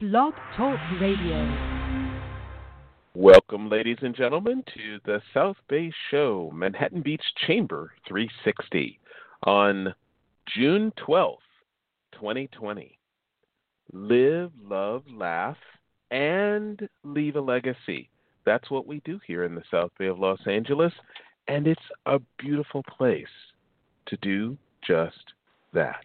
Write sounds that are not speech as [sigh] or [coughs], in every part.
Blog Talk Radio. Welcome, ladies and gentlemen, to the South Bay Show, Manhattan Beach Chamber 360, on June 12th, 2020. Live, love, laugh, and leave a legacy. That's what we do here in the South Bay of Los Angeles, and it's a beautiful place to do just that.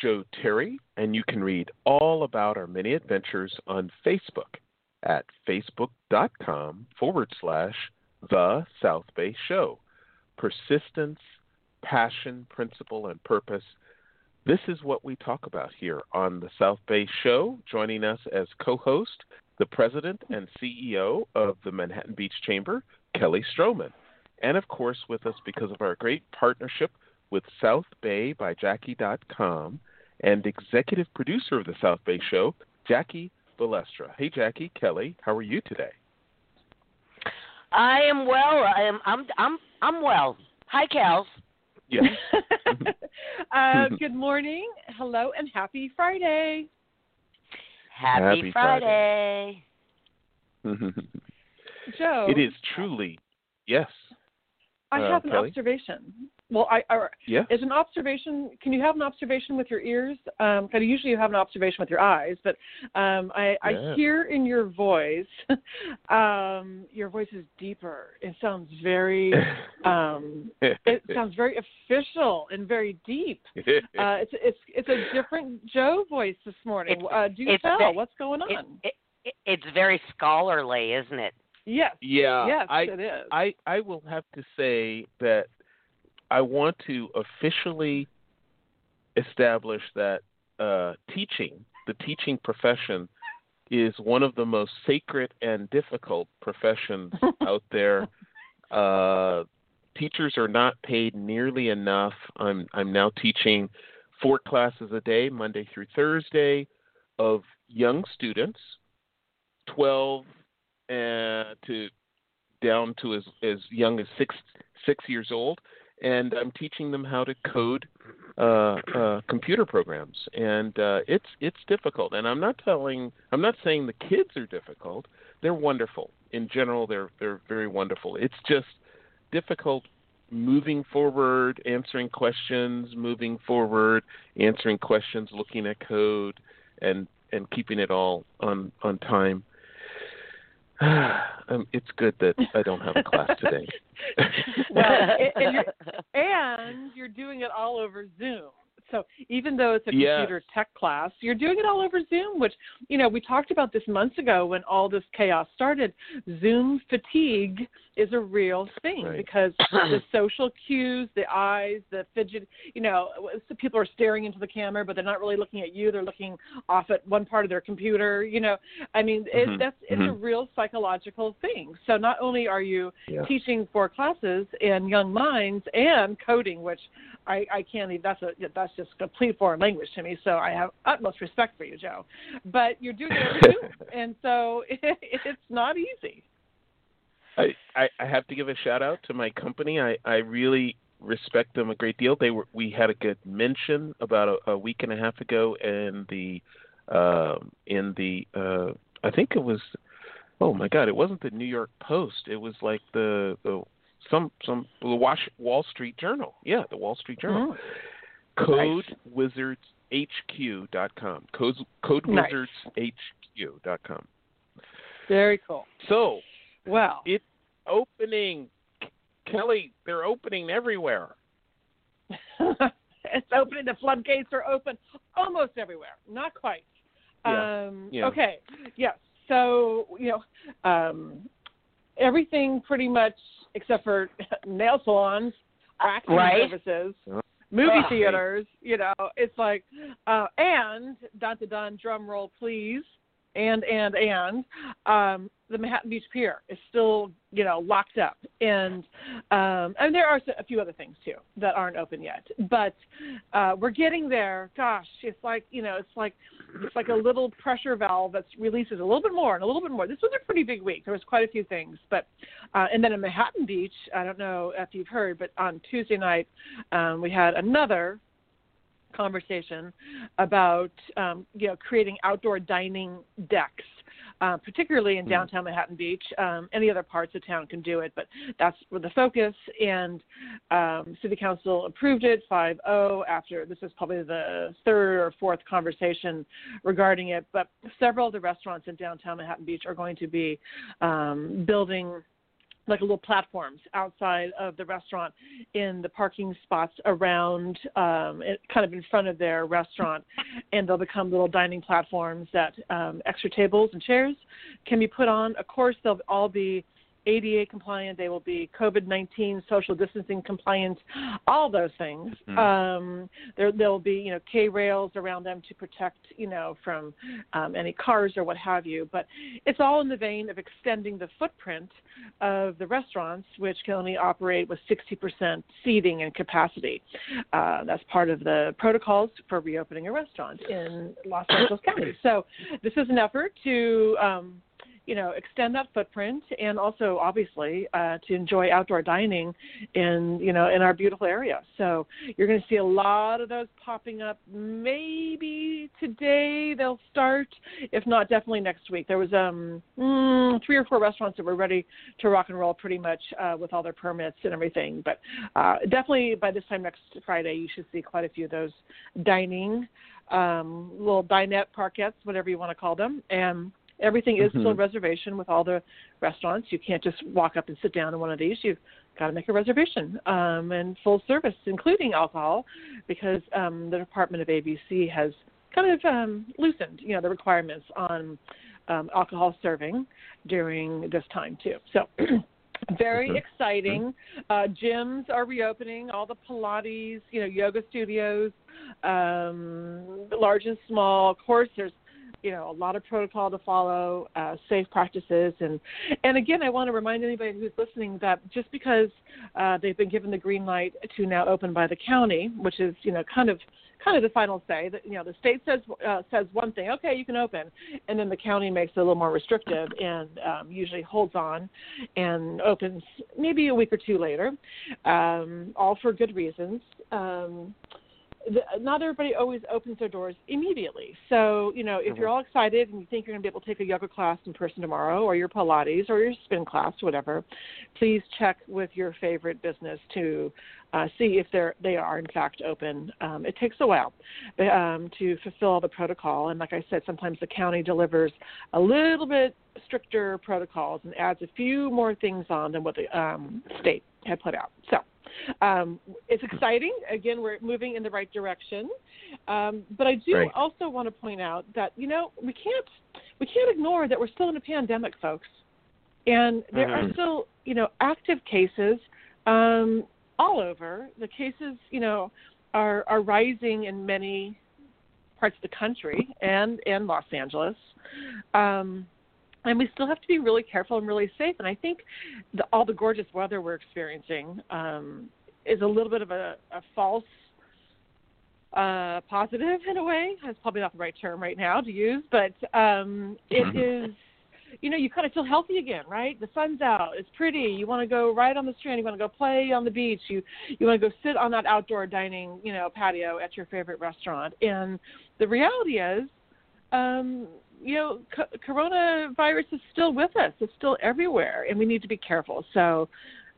Joe Terry, and you can read all about our many adventures on Facebook at facebook.com forward slash The South Bay Show. Persistence, passion, principle, and purpose. This is what we talk about here on the South Bay Show. Joining us as co host, the president and CEO of the Manhattan Beach Chamber, Kelly Stroman. And of course, with us because of our great partnership with South Bay by Jackie.com and executive producer of the South Bay Show, Jackie Balestra. Hey, Jackie, Kelly, how are you today? I am well. I am. I'm. I'm. I'm well. Hi, Kels. Yes. [laughs] uh, good morning, hello, and happy Friday. Happy, Happy Friday. [laughs] Joe, it is truly, yes. I uh, have an Kelly? observation. Well, I, I Yeah. is an observation. Can you have an observation with your ears? Um, kind of usually you have an observation with your eyes, but um, I, Yeah. I hear in your voice, [laughs] um, your voice is deeper. It sounds very, [laughs] um, it sounds very official and very deep. [laughs] Uh, it's it's it's a different Joe voice this morning. It's- uh, do you tell. ve- What's going on? It, it, it, it's very scholarly, isn't it? yes. yeah. yes, I, it is. I I will have to say that I want to officially establish that uh, teaching, the teaching profession, is one of the most sacred and difficult professions [laughs] out there. Uh, teachers are not paid nearly enough. I'm I'm now teaching four classes a day, Monday through Thursday, of young students, twelve uh, to down to as as young as six six years old, and I'm teaching them how to code uh, uh, computer programs, and uh, it's it's difficult. And I'm not telling, I'm not saying the kids are difficult. They're wonderful in general. They're they're very wonderful. It's just difficult moving forward, answering questions, moving forward, answering questions, looking at code, and and keeping it all on on time. [sighs] um, it's good that I don't have a class today. [laughs] well, and, and, you're, [laughs] and you're doing it all over Zoom. So even though it's a Yes. computer tech class, you're doing it all over Zoom, which, you know, we talked about this months ago when all this chaos started. Zoom fatigue is a real thing Right. because [clears throat] the social cues, the eyes, the fidget, you know, so people are staring into the camera, but they're not really looking at you. They're looking off at one part of their computer. You know, I mean, it, Mhm. that's it's a Mhm. real psychological thing. So not only are you Yeah. teaching four classes in young minds and coding, which I, I can't even. That's a that's just complete foreign language to me. So I have utmost respect for you, Joe. But you're doing it [laughs] and so it, [laughs] it's not easy. I, I, I have to give a shout out to my company. I, I really respect them a great deal. They were we had a good mention about a, a week and a half ago in the um in the uh I think it was oh my god, it wasn't the New York Post. It was like the, the some some the Wash, Wall Street Journal. Yeah, the Wall Street Journal. CodeWizardsHQ.com. Code Nice. CodeWizardsHQ.com. Very cool. So, well, it's opening. Kelly, they're opening everywhere. [laughs] it's opening. The floodgates are open almost everywhere. Not quite. Yeah. Um, Yeah. Okay. Yes. So you know, um, everything pretty much except for [laughs] nail salons, waxing Right. services, Oh. movie theaters. You know, it's like, uh, and dun dun dun, drum roll, please. And and and um, the Manhattan Beach Pier is still, you know, locked up, and um, and there are a few other things too that aren't open yet. But uh, we're getting there. Gosh, it's like you know, it's like it's like a little pressure valve that releases a little bit more and a little bit more. This was a pretty big week. There was quite a few things, but uh, and then in Manhattan Beach, I don't know if you've heard, but on Tuesday night um, we had another conversation about um, you know creating outdoor dining decks. Uh, particularly in Hmm. downtown Manhattan Beach, um, any other parts of town can do it, but that's where the focus. And um, City Council approved it 5-0 after this is probably the third or fourth conversation regarding it. But several of the restaurants in downtown Manhattan Beach are going to be um, building like little platforms outside of the restaurant in the parking spots around um it, kind of in front of their restaurant. And they'll become little dining platforms that um extra tables and chairs can be put on. Of course they'll all be ADA compliant, they will be COVID 19 social distancing compliant, all those things. Mhm. Um, there there'll be you know K rails around them to protect you know from um, any cars or what have you. But it's all in the vein of extending the footprint of the restaurants, which can only operate with 60% seating and capacity. Uh, that's part of the protocols for reopening a restaurant in Los Angeles County. So this is an effort to um, you know, extend that footprint and also obviously uh, to enjoy outdoor dining in, you know, in our beautiful area. So you're going to see a lot of those popping up. Maybe today they'll start, if not definitely next week. There was um mm, three or four restaurants that were ready to rock and roll pretty much uh, with all their permits and everything. But uh, definitely by this time next Friday, you should see quite a few of those dining, um, little dinette parkettes, whatever you want to call them, and everything is still Mhm. reservation with all the restaurants. You can't just walk up and sit down in one of these. You've got to make a reservation um, and full service, including alcohol, because um, the Department of ABC has kind of um, loosened, you know, the requirements on um, alcohol serving during this time too. So. [clears throat] Very Mhm. exciting. Uh, gyms are reopening. All the Pilates, you know, yoga studios, um, large and small. Of course, there's you know a lot of protocol to follow, uh, safe practices, and and again, I want to remind anybody who's listening that just because uh, they've been given the green light to now open by the county, which is you know kind of kind of the final say that you know the state says uh, says one thing, okay, you can open, and then the county makes it a little more restrictive and um, usually holds on and opens maybe a week or two later, um, all for good reasons. Um, not everybody always opens their doors immediately. So, you know, if you're all excited and you think you're going to be able to take a yoga class in person tomorrow or your Pilates or your spin class, whatever, please check with your favorite business to uh, see if they're, they are in fact open. Um, it takes a while um, to fulfill all the protocol. And like I said, sometimes the county delivers a little bit stricter protocols and adds a few more things on than what the um, state had put out. So, um, it's exciting. Again, we're moving in the right direction. Um, but I do Right. also want to point out that you know we can't we can't ignore that we're still in a pandemic, folks, and there are Mhm. still you know active cases um, all over. The cases you know are are rising in many parts of the country and and Los Angeles. Um, and we still have to be really careful and really safe. And I think the, all the gorgeous weather we're experiencing um, is a little bit of a, a false uh, positive in a way. That's probably not the right term right now to use, but um, it is. You know, you kind of feel healthy again, right? The sun's out, it's pretty. You want to go right on the strand. You want to go play on the beach. You you want to go sit on that outdoor dining, you know, patio at your favorite restaurant. And the reality is, um, you know, co- coronavirus is still with us. It's still everywhere, and we need to be careful. So,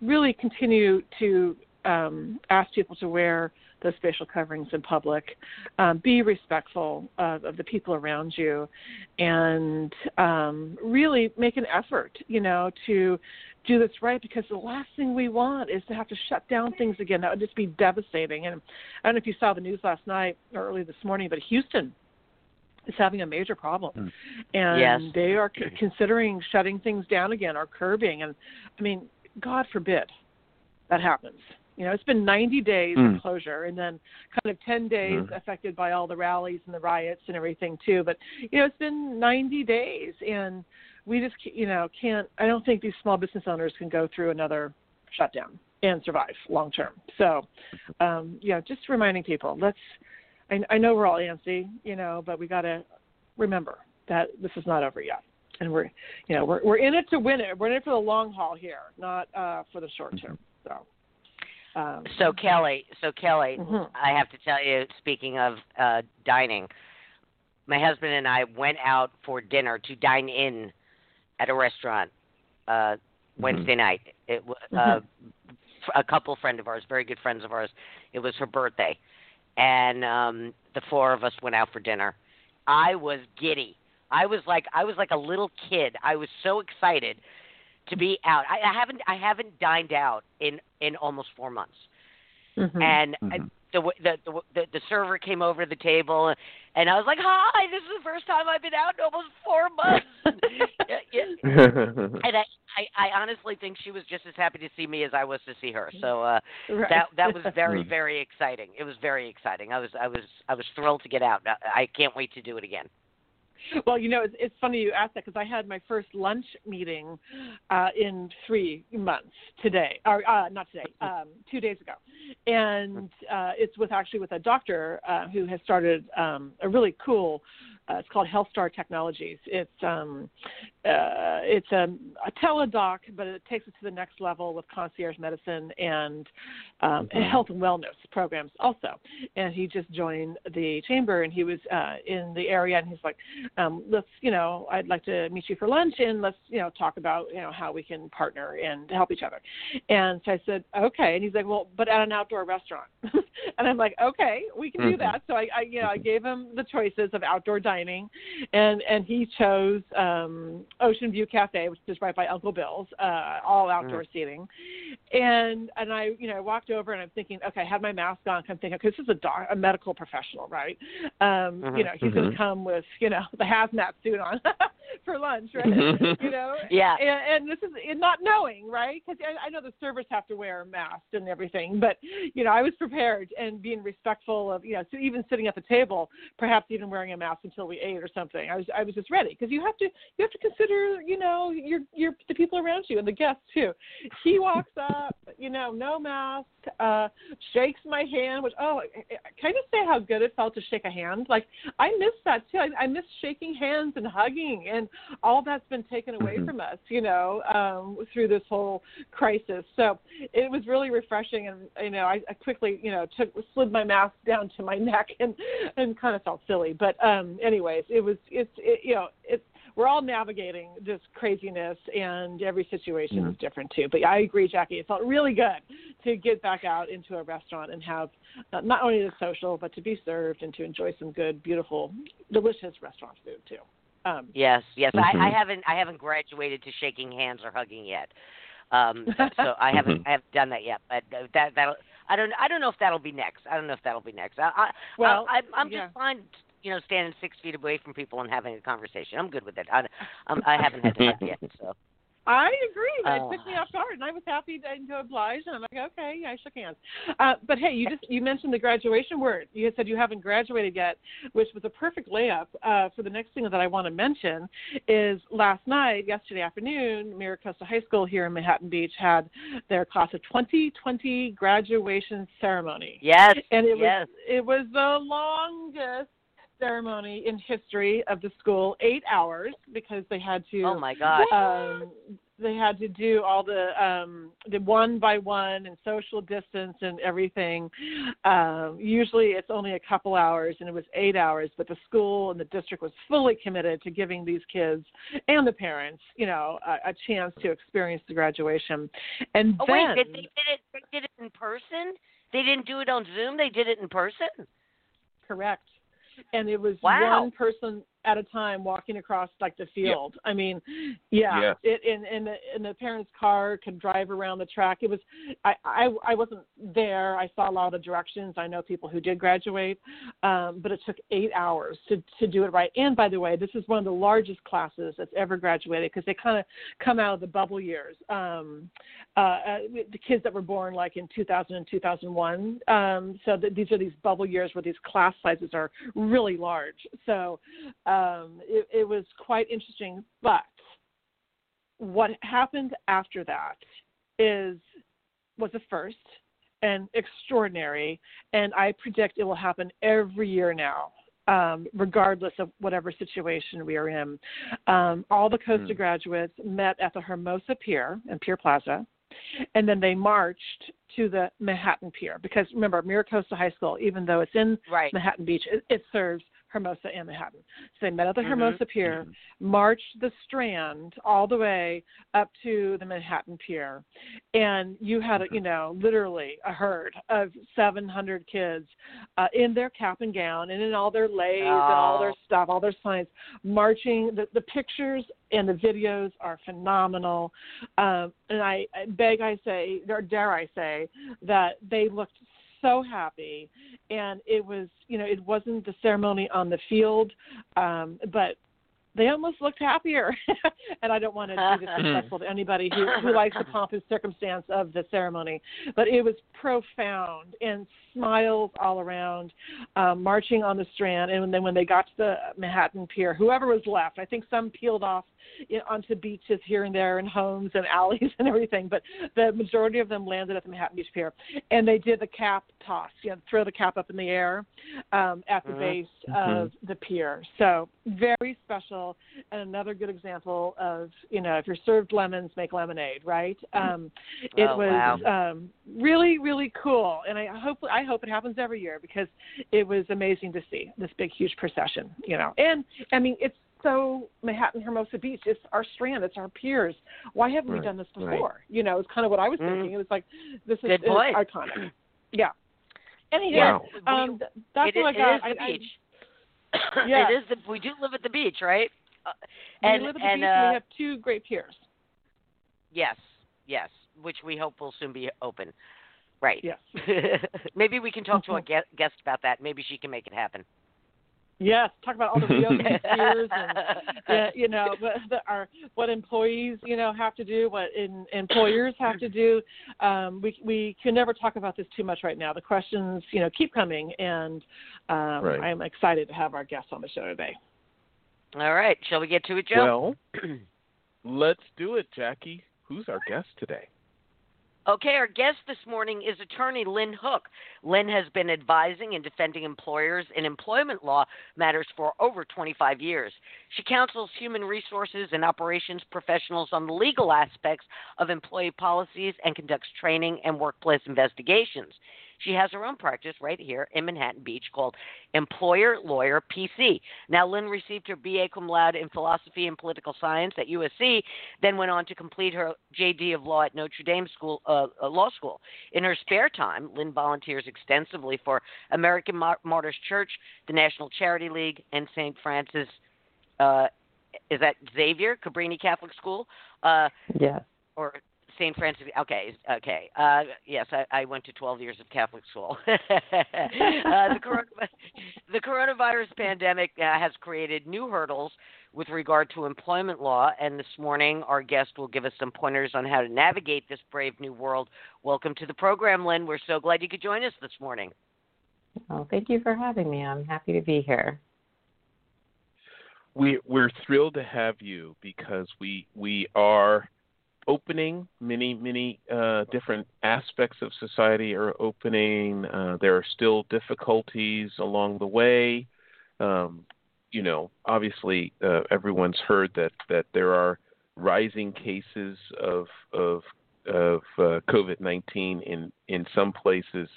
really continue to um, ask people to wear those facial coverings in public. Um, be respectful of, of the people around you, and um, really make an effort, you know, to do this right because the last thing we want is to have to shut down things again. That would just be devastating. And I don't know if you saw the news last night or early this morning, but Houston is having a major problem, mm. and yes. they are c- considering shutting things down again or curbing. And I mean, God forbid that happens. You know, it's been 90 days mm. of closure, and then kind of 10 days mm. affected by all the rallies and the riots and everything too. But you know, it's been 90 days, and we just you know can't. I don't think these small business owners can go through another shutdown and survive long term. So, um, you know, just reminding people, let's. I, I know we're all antsy, you know, but we got to remember that this is not over yet, and we're, you know, we're we're in it to win it. We're in it for the long haul here, not uh, for the short term. So. Um, so Kelly, so Kelly, mhm. I have to tell you. Speaking of uh, dining, my husband and I went out for dinner to dine in at a restaurant uh, Wednesday night. It was uh, a couple friend of ours, very good friends of ours. It was her birthday, and um, the four of us went out for dinner. I was giddy. I was like I was like a little kid. I was so excited to be out. I, I haven't I haven't dined out in in almost four months, Mhm. and I, Mhm. The, the the the the server came over to the table, and I was like, "Hi, this is the first time I've been out in almost four months." [laughs] Yeah, yeah. [laughs] and I, I I honestly think she was just as happy to see me as I was to see her. So uh Right. that that was [laughs] very Mm. very exciting. It was very exciting. I was I was I was thrilled to get out. I, I can't wait to do it again. [laughs] Well, you know, it's, it's funny you asked that because I had my first lunch meeting uh, in three months today, or uh, not today, [laughs] um, two days ago, and uh, it's with actually with a doctor uh, who has started um, a really cool. Uh, it's called HealthStar Technologies. It's um, uh, it's a, a teledoc, but it takes it to the next level with concierge medicine and um, Mhm. health and wellness programs also. And he just joined the chamber, and he was uh, in the area, and he's like, um, let's you know i'd like to meet you for lunch and let's you know talk about you know how we can partner and help each other and so i said okay and he's like well but at an outdoor restaurant [laughs] and i'm like okay we can do Mhm. that so i, I you know i gave him the choices of outdoor dining and and he chose um ocean view cafe which is right by uncle bill's uh all outdoor seating and and i you know walked over and i'm thinking okay i had my mask on i'm thinking okay this is a doc, a medical professional right um Mhm. you know he's going Mhm. to come with you know the hazmat suit on [laughs] for lunch, right? you know, [laughs] Yeah. and, and this is and not knowing, right? Because I, I know the servers have to wear masks and everything, but you know, I was prepared and being respectful of, you know, so even sitting at the table, perhaps even wearing a mask until we ate or something. I was I was just ready because you have to you have to consider, you know, your your the people around you and the guests too. He walks up, you know, no mask, uh, shakes my hand, which oh, can I just say how good it felt to shake a hand? Like I miss that too. I, I miss shaking hands and hugging, and all that's been taken away Mhm. from us, you know, um, through this whole crisis. So it was really refreshing, and you know, I, I quickly, you know, took slid my mask down to my [laughs] neck and and kind of felt silly. But um, anyways, it was it's it, you know it's we're all navigating this craziness, and every situation is different too. But I agree, Jackie. It felt really good to get back out into a restaurant and have uh, not only the social, but to be served and to enjoy some good, beautiful, delicious restaurant food too. Um, Yes, yes. I, I Mhm. haven't I haven't graduated to shaking hands or hugging yet. Um [laughs] so I haven't Mhm. I haven't done that yet. But uh, that that I don't I don't know if that'll be next. I don't know if that'll be next. I, I Well, I, I'm I'm yeah. just fine you know standing 6 feet away from people and having a conversation. I'm good with it. I I'm, I haven't had to hug yet. [laughs] So I agree. It Uh, took me off guard, and I was happy to, to oblige. And I'm like, okay, yeah, I shook hands. Uh, but hey, you just you mentioned the graduation word. You had said you haven't graduated yet, which was a perfect layup uh, for the next thing that I want to mention. Is last night, yesterday afternoon, Mira Costa High School here in Manhattan Beach had their class of 2020 graduation ceremony. yes, and it yes. was it was the longest ceremony in history of the school, eight hours because they had to Oh my gosh. um, they had to do all the um, the one by one and social distance and everything. Um, usually it's only a couple hours, and it was eight hours. But the school and the district was fully committed to giving these kids and the parents, you know, a, a chance to experience the graduation. And Oh then wait, did they did it they did it in person? They didn't do it on Zoom. They did it in person. Correct. And it was Wow. one person at a time walking across like the field. I mean, yeah, Yeah. it and and the, and the parents' car could drive around the track. It was I I I wasn't there. I saw a lot of directions. I know people who did graduate, um, but it took eight hours to to do it right. And by the way, this is one of the largest classes that's ever graduated because they kind of come out of the bubble years. Um, uh, uh, the kids that were born like in 2000 and 2001. Um, so th- these are these bubble years where these class sizes are really large. So um, it, it was quite interesting. But what happened after that is was a first and extraordinary, and I predict it will happen every year now. Um, regardless of whatever situation we are in, um, all the Costa Hmm. graduates met at the Hermosa Pier and Pier Plaza, and then they marched to the Manhattan Pier because remember, Mira Costa High School, even though it's in Right. Manhattan Beach, it, it serves Hermosa and Manhattan. So they met at the Mhm. Hermosa Pier, marched the Strand all the way up to the Manhattan Pier, and you had, a, you know, literally a herd of 700 kids uh, in their cap and gown and in all their leis and all their Oh. stuff, all their signs, marching. The, the pictures and the videos are phenomenal, um, and I, I beg, I say, or dare I say, that they looked so happy. And it was you know it wasn't the ceremony on the field um but they almost looked happier. [laughs] And i don't want to be [laughs] disrespectful to anybody who who [laughs] likes the pomp and circumstance of the ceremony. But it was profound and smiles all around um marching on the strand. And then when they got to the manhattan pier whoever was left i think some peeled off you know, onto beaches here and there and homes and alleys [laughs] and everything but the majority of them landed at the manhattan beach pier and they did the cap toss you know throw the cap up in the air um at the Mhm. base Mhm. of the pier so very special and another good example of you know if you're served lemons make lemonade right um it Oh, was wow. um really really cool and i hope i hope it happens every year because it was amazing to see this big huge procession you know and i mean it's so Manhattan Hermosa Beach. It's our strand. It's our piers. Why haven't we done this right. before? You know, it's kind of what I was Mhm. thinking. It was like this is Good it's point. iconic. Yeah. Anyhow, Wow. um, that's it, all I got. is the I, I- beach. Yes. [coughs] It is the. We do live at the beach, right? Uh, we and live at the and beach uh, and we have two great piers. yes, yes, which we hope will soon be open. Right. Yes. [laughs] Maybe we can talk to a Mhm. guest, guest about that. Maybe she can make it happen. Yes. Talk about all the VOC [laughs] piers and [laughs] yeah, you know [laughs] what the, our what employees you know have to do, what in, employers have to do. Um, we we can never talk about this too much right now. The questions you know keep coming, and um, Right. I'm excited to have our guests on the show today. All right. Shall we get to it, Joe? Well, [clears throat] let's do it, Jackie. Who's our guest today? Okay, our guest this morning is attorney Lynne Hook. Lynne has been advising and defending employers in employment law matters for over 25 years. She counsels human resources and operations professionals on the legal aspects of employee policies and conducts training and workplace investigations. She has her own practice right here in Manhattan Beach called Employer Lawyer PC. Now, Lynne received her BA cum laude in philosophy and political science at USC, then went on to complete her JD of law at Notre Dame School uh, uh, Law School. In her spare time, Lynne volunteers extensively for American Martyrs Church, the National Charity League, and St. Frances. Uh, is that Xavier Cabrini Catholic School? Uh, Yes. or St. Frances. Okay, okay. Uh, yes, I, I went to 12 years of Catholic school. [laughs] uh, the, corona, [laughs] the coronavirus pandemic uh, has created new hurdles with regard to employment law, and this morning our guest will give us some pointers on how to navigate this brave new world. Welcome to the program, Lynne. We're so glad you could join us this morning. Well, thank you for having me. I'm happy to be here. We we're thrilled to have you because we we are opening many many uh, different aspects of society are opening. Uh, there are still difficulties along the way. Um, you know, obviously, uh, everyone's heard that that there are rising cases of of of uh, COVID nineteen in in some places,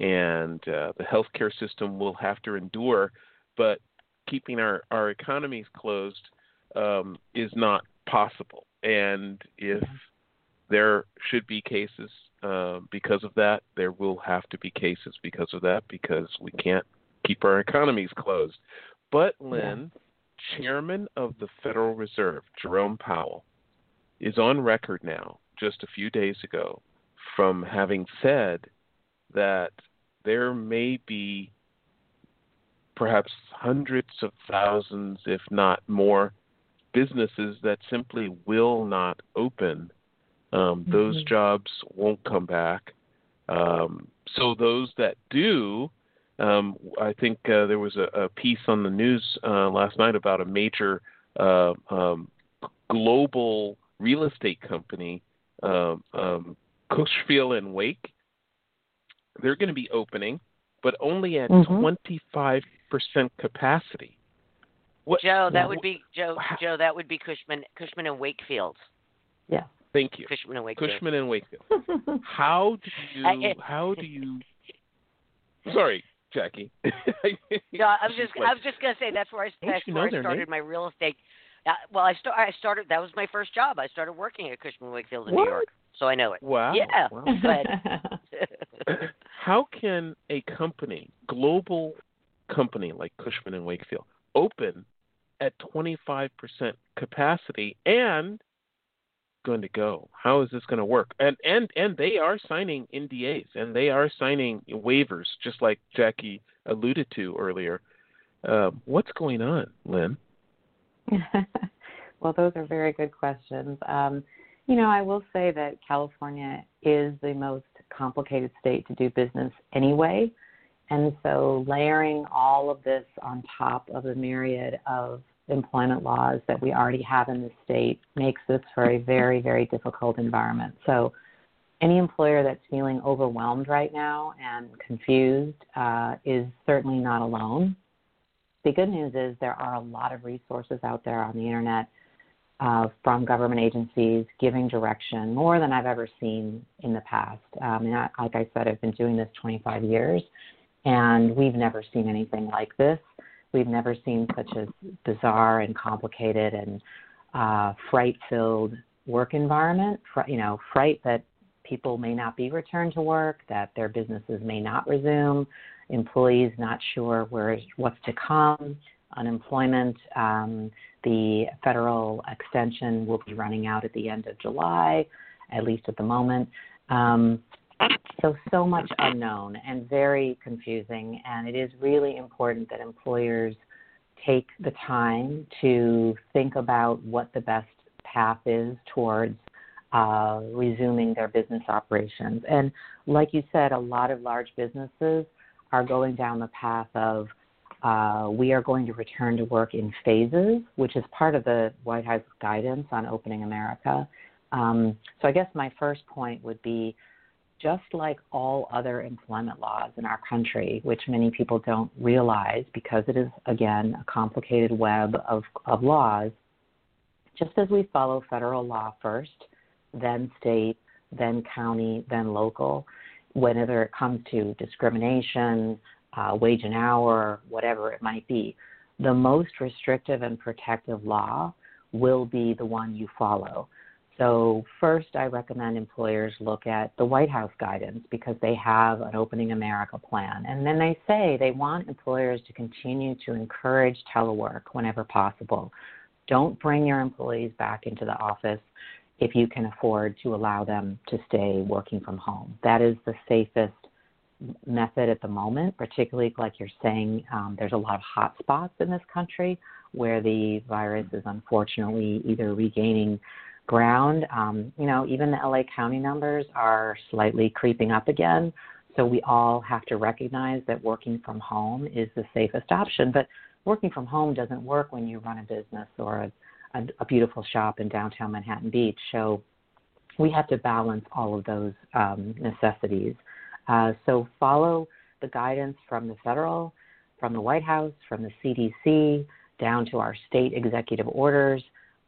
and uh, the healthcare system will have to endure. But keeping our our economies closed um, is not possible. And if there should be cases uh, because of that. There will have to be cases because of that because we can't keep our economies closed. But Lynne, yeah. chairman of the Federal Reserve, Jerome Powell, is on record now, just a few days ago, from having said that there may be perhaps hundreds of thousands, if not more, businesses that simply will not open. Um, mm-hmm. Those jobs won't come back. Um, so those that do, um, I think uh, there was a, a, piece on the news uh, last night about a major uh, um, global real estate company, um, um, Cushfield and Wake. They're going to be opening, but only at mm-hmm. 25 percent capacity. What, Joe, that would be Joe. Joe, that would be Cushman, Cushman and Wakefield. Yeah. Thank you. Cushman and Wakefield. Cushman and Wakefield. [laughs] how do you? how do you? Sorry, Jackie. [laughs] no, I was just I was just gonna say that's where I that's where I started name? my real estate. Uh, well, I, start, I started. That was my first job. I started working at Cushman Wakefield in what? New York, so I know it. Wow. Yeah. Wow. [laughs] But how can a company, global company like Cushman and Wakefield, open at 25% capacity and going to go? How is this going to work? And and and they are signing NDAs and they are signing waivers, just like Jackie alluded to earlier. Uh, what's going on, Lynne? [laughs] well, those are very good questions. Um, you know, I will say that California is the most complicated state to do business anyway. And so layering all of this on top of the myriad of employment laws that we already have in the state makes this for a very, very difficult environment. So, any employer that's feeling overwhelmed right now and confused uh, is certainly not alone. The good news is there are a lot of resources out there on the internet uh, from government agencies giving direction more than I've ever seen in the past. Um, and I, like I said, I've been doing this 25 years, and we've never seen anything like this. We've never seen such a bizarre and complicated and uh, fright-filled work environment. You know, fright that people may not be returned to work, that their businesses may not resume, employees not sure where what's to come, unemployment. Um, the federal extension will be running out at the end of July, at least at the moment. Um, so, so much unknown and very confusing. And it is really important that employers take the time to think about what the best path is towards uh, resuming their business operations. And like you said, a lot of large businesses are going down the path of uh, we are going to return to work in phases, which is part of the White House guidance on opening America. Um, so I guess my first point would be just like all other employment laws in our country, which many people don't realize because it is, again, a complicated web of, of laws, just as we follow federal law first, then state, then county, then local, whenever it comes to discrimination, uh, wage and hour, whatever it might be, the most restrictive and protective law will be the one you follow. So, first, I recommend employers look at the White House guidance because they have an Opening America plan. And then they say they want employers to continue to encourage telework whenever possible. Don't bring your employees back into the office if you can afford to allow them to stay working from home. That is the safest method at the moment, particularly like you're saying, um, there's a lot of hot spots in this country where the virus is unfortunately either regaining ground. Um, you know, even the LA County numbers are slightly creeping up again. So we all have to recognize that working from home is the safest option. But working from home doesn't work when you run a business or a, a, a beautiful shop in downtown Manhattan Beach. So we have to balance all of those um, necessities. Uh, so follow the guidance from the federal, from the White House, from the CDC, down to our state executive orders.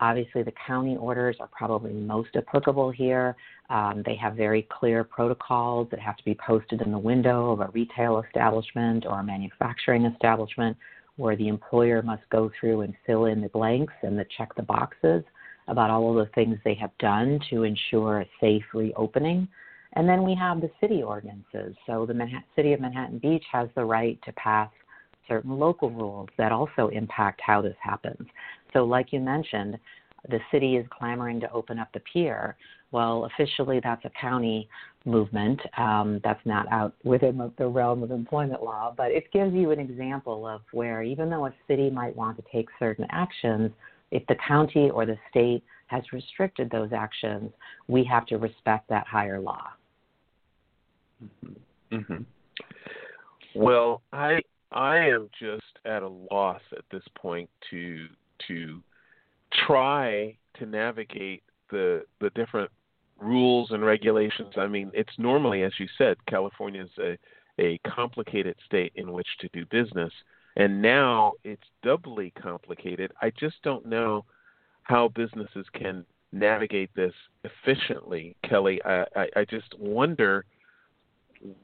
Obviously, the county orders are probably most applicable here. Um, they have very clear protocols that have to be posted in the window of a retail establishment or a manufacturing establishment where the employer must go through and fill in the blanks and the check the boxes about all of the things they have done to ensure a safe reopening. And then we have the city ordinances. So the Manhattan, city of Manhattan Beach has the right to pass certain local rules that also impact how this happens. So, like you mentioned, the city is clamoring to open up the pier. Well, officially, that's a county movement. Um, that's not out within the realm of employment law, but it gives you an example of where, even though a city might want to take certain actions, if the county or the state has restricted those actions, we have to respect that higher law. Mm-hmm. Mm-hmm. Well, I I am just at a loss at this point to to try to navigate the the different rules and regulations. I mean, it's normally, as you said, California is a a complicated state in which to do business, and now it's doubly complicated. I just don't know how businesses can navigate this efficiently, Kelly. I, I, I just wonder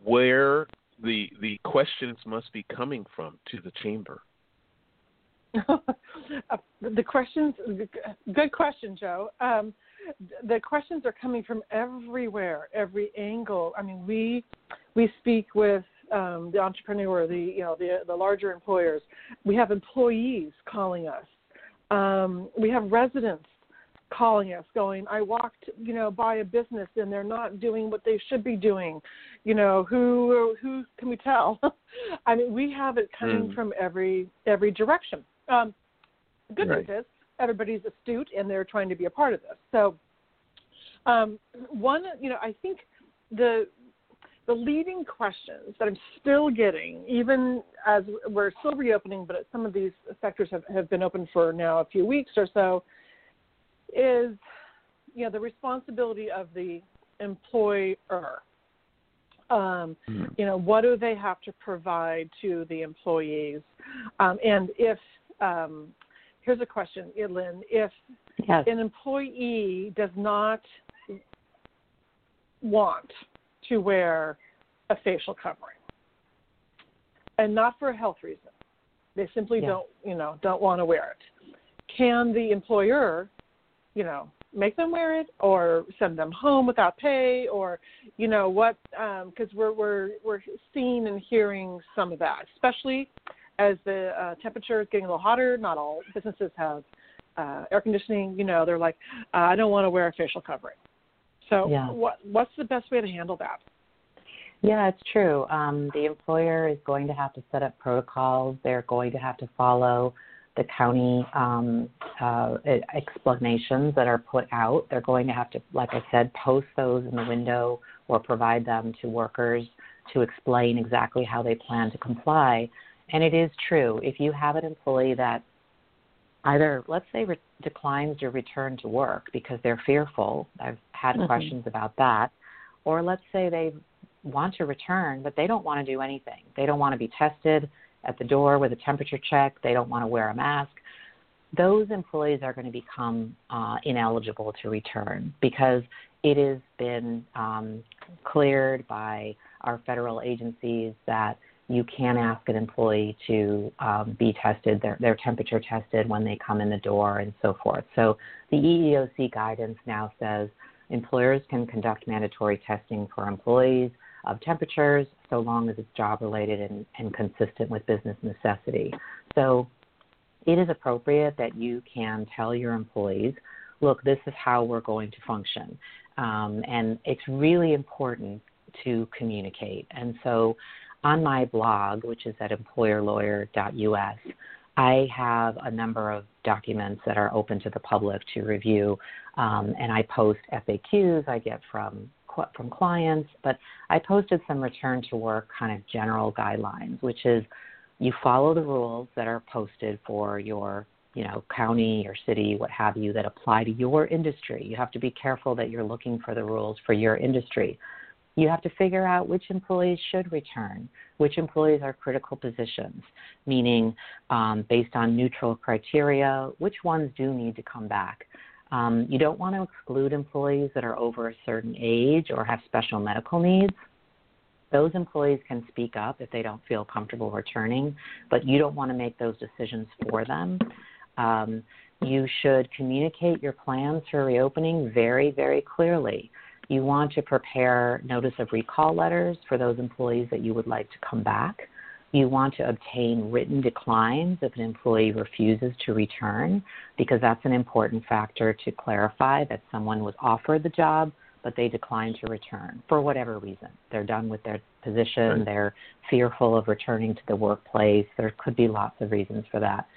where the the questions must be coming from to the chamber. [laughs] the questions, good question, Joe. Um, the questions are coming from everywhere, every angle. I mean, we we speak with um, the entrepreneur, the you know the the larger employers. We have employees calling us. Um, we have residents calling us going i walked you know by a business and they're not doing what they should be doing you know who who can we tell [laughs] i mean we have it coming mm. from every every direction um the good right. news is everybody's astute and they're trying to be a part of this so um one you know i think the the leading questions that I'm still getting, even as we're still reopening, but some of these sectors have, have been open for now a few weeks or so, is you know the responsibility of the employer. Um, mm-hmm. You know, what do they have to provide to the employees? Um, and if um, here's a question, Lynne, if yes. an employee does not want to wear a facial covering, and not for a health reason, they simply don't, you know, don't want to wear it. Can the employer you know make them wear it or send them home without pay or you know what because um, we're we're we're seeing and hearing some of that especially as the uh, temperature is getting a little hotter not all businesses have uh, air conditioning you know they're like uh, i don't want to wear a facial covering so yeah. what what's the best way to handle that yeah, it's true. Um, the employer is going to have to set up protocols. They're going to have to follow the county um, uh, explanations that are put out. They're going to have to, like I said, post those in the window or provide them to workers to explain exactly how they plan to comply. And it is true. If you have an employee that either, let's say, re- declines to return to work because they're fearful, I've had mm-hmm. questions about that, or let's say they want to return, but they don't want to do anything. They don't want to be tested at the door with a temperature check, they don't want to wear a mask, those employees are going to become uh, ineligible to return because it has been um, cleared by our federal agencies that you can ask an employee to um, be tested, their, their temperature tested when they come in the door, and so forth. So the EEOC guidance now says employers can conduct mandatory testing for employees of temperatures so long as it's job related and, and consistent with business necessity. So it is appropriate that you can tell your employees, look, this is how we're going to function. Um, and it's really important to communicate. And so on my blog, which is at employerlawyer.us, I have a number of documents that are open to the public to review, um, and I post FAQs I get from from clients, but I posted some return to work kind of general guidelines, which is you follow the rules that are posted for your you know county or city what have you that apply to your industry. You have to be careful that you're looking for the rules for your industry you have to figure out which employees should return which employees are critical positions meaning um, based on neutral criteria which ones do need to come back um, you don't want to exclude employees that are over a certain age or have special medical needs. Those employees can speak up if they don't feel comfortable returning, but you don't want to make those decisions for them. Um, you should communicate your plans for reopening very, very clearly. You want to prepare notice of recall letters for those employees that you would like to come back. You want to obtain written declines if an employee refuses to return, because that's an important factor to clarify that someone was offered the job, but they declined to return for whatever reason. They're done with their position, right. they're fearful of returning to the workplace. There could be lots of reasons for that.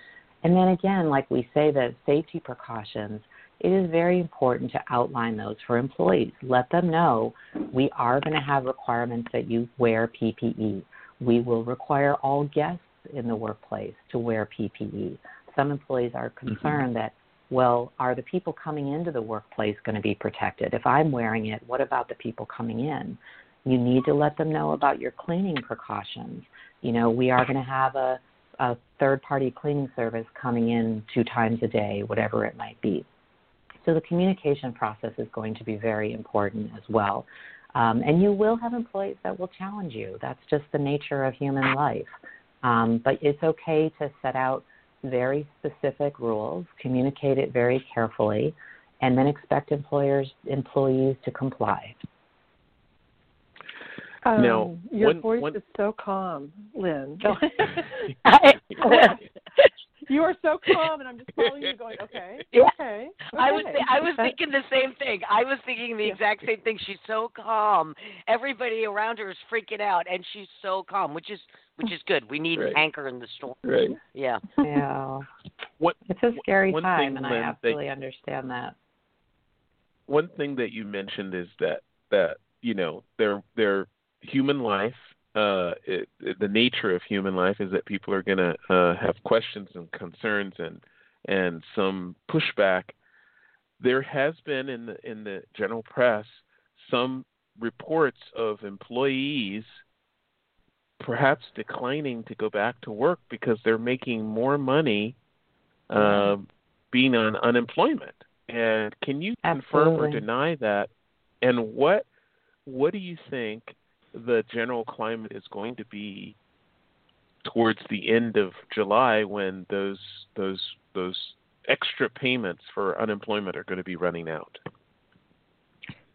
And then again, like we say, the safety precautions, it is very important to outline those for employees. Let them know we are going to have requirements that you wear PPE we will require all guests in the workplace to wear PPE. Some employees are mm-hmm. concerned mm-hmm. that, well, are the people coming into the workplace going to be protected? If I'm wearing it, what about the people coming in? You need to let them know about your cleaning precautions. You know, we are going to have a, a third party cleaning service coming in two times a day, whatever it might be. So the communication process is going to be very important as well. Um, and you will have employees that will challenge you. That's just the nature of human life. Um, but it's okay to set out very specific rules, communicate it very carefully, and then expect employers employees to comply. Um, now, your one, voice one... is so calm, Lynne. [laughs] [laughs] you are so calm, and I'm just following you, going, [laughs] okay, yeah. okay, okay. I was th- I was thinking the same thing. I was thinking the exact same thing. She's so calm. Everybody around her is freaking out, and she's so calm, which is which is good. We need right. anchor in the storm. Right. Yeah. Yeah. What, it's a scary time, thing, and Lynne, I absolutely understand that. One thing that you mentioned is that that you know their their human life uh, it, it, the nature of human life is that people are going to uh, have questions and concerns and and some pushback. There has been in the in the general press some reports of employees perhaps declining to go back to work because they're making more money uh, being on unemployment. And can you Absolutely. confirm or deny that? And what what do you think the general climate is going to be towards the end of July when those those those extra payments for unemployment are going to be running out?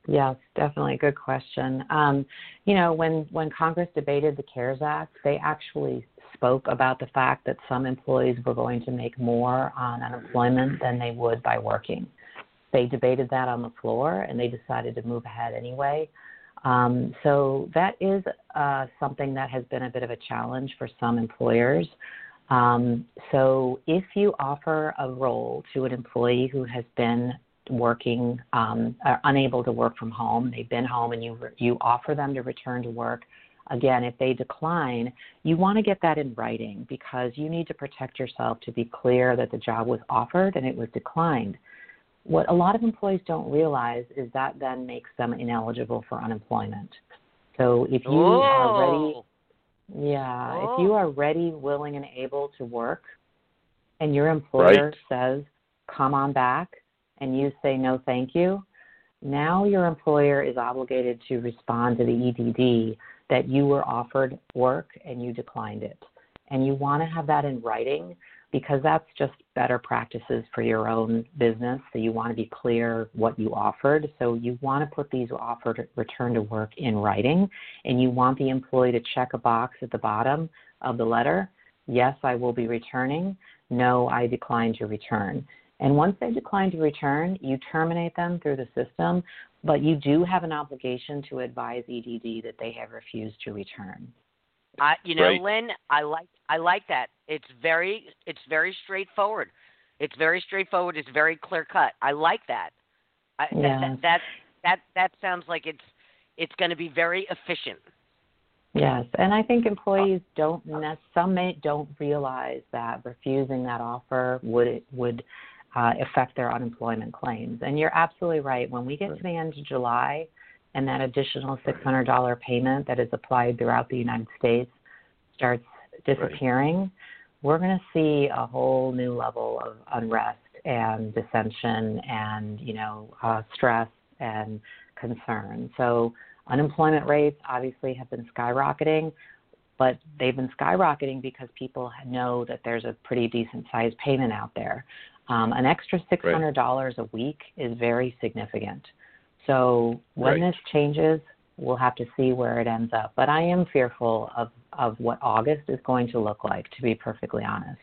Yes, definitely a good question. Um, you know, when when Congress debated the CARES Act, they actually spoke about the fact that some employees were going to make more on unemployment than they would by working. They debated that on the floor, and they decided to move ahead anyway. Um, so that is uh, something that has been a bit of a challenge for some employers. Um, so if you offer a role to an employee who has been working, um, unable to work from home, they've been home, and you you offer them to return to work. Again, if they decline, you want to get that in writing because you need to protect yourself to be clear that the job was offered and it was declined. What a lot of employees don't realize is that then makes them ineligible for unemployment. So if you Whoa. are ready, oh. yeah, Whoa. if you oh. are ready, willing, and able to work, and your employer right. says, "Come on back," and you say, "No, thank you," now your employer is obligated to respond to the EDD that you were offered work and you declined it. And you want to have that in writing because that's just better practices for your own business. So you want to be clear what you offered. So you want to put these offered return to work in writing, and you want the employee to check a box at the bottom of the letter. Yes, I will be returning. No, I decline to return. And once they decline to return, you terminate them through the system, but you do have an obligation to advise EDD that they have refused to return. I, you know, right. Lynne, I like I like that. It's very it's very straightforward. It's very straightforward. It's very clear cut. I like that. I, yeah. that, that that that sounds like it's it's going to be very efficient. Yes, and I think employees don't some may don't realize that refusing that offer would would uh, affect their unemployment claims. And you're absolutely right. When we get to the end of July, and that additional $600 payment that is applied throughout the United States starts disappearing, right. we're going to see a whole new level of unrest and dissension and you know uh, stress and concern. So unemployment rates obviously have been skyrocketing, but they've been skyrocketing because people know that there's a pretty decent sized payment out there. Um, an extra $600 right. a week is very significant. So when Right. this changes, we'll have to see where it ends up. But I am fearful of of what August is going to look like. To be perfectly honest.